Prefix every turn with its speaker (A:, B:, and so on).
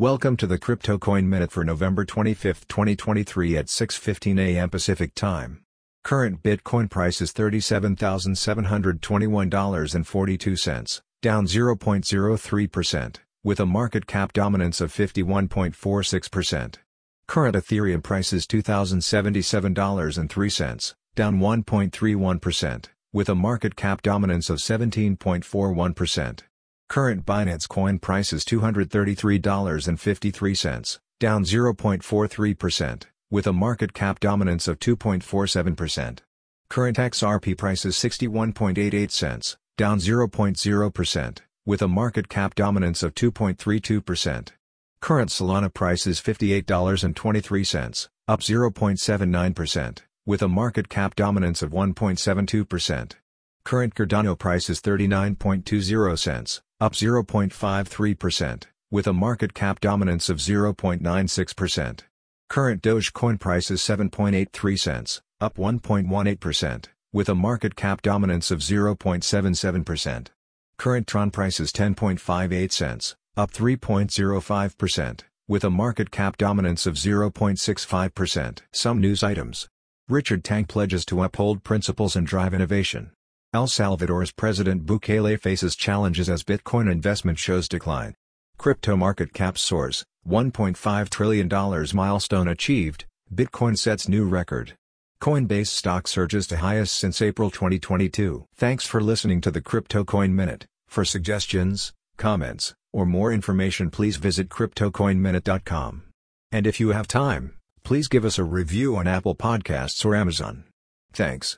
A: Welcome to the Crypto Coin Minute for November 25, 2023 at 6:15 a.m. Pacific Time. Current Bitcoin price is $37,721.42, down 0.03%, with a market cap dominance of 51.46%. Current Ethereum price is $2,077.03, down 1.31%, with a market cap dominance of 17.41%. Current Binance Coin price is $233.53, down 0.43%, with a market cap dominance of 2.47%. Current XRP price is 61.88 cents, down 0.0%, with a market cap dominance of 2.32%. Current Solana price is $58.23, up 0.79%, with a market cap dominance of 1.72%. Current Cardano price is 39.20 cents, up 0.53%, with a market cap dominance of 0.96%. Current Dogecoin price is 7.83 cents, up 1.18%, with a market cap dominance of 0.77%. Current Tron price is 10.58 cents, up 3.05%, with a market cap dominance of 0.65%. Some news items. Richard Teng pledges to uphold principles and drive innovation. El Salvador's President Bukele faces challenges as Bitcoin investment shows decline. Crypto market cap soars, $1.5 trillion milestone achieved, Bitcoin sets new record. Coinbase stock surges to highest since April 2022. Thanks for listening to the Crypto Coin Minute. For suggestions, comments, or more information please visit CryptoCoinMinute.com. And if you have time, please give us a review on Apple Podcasts or Amazon. Thanks.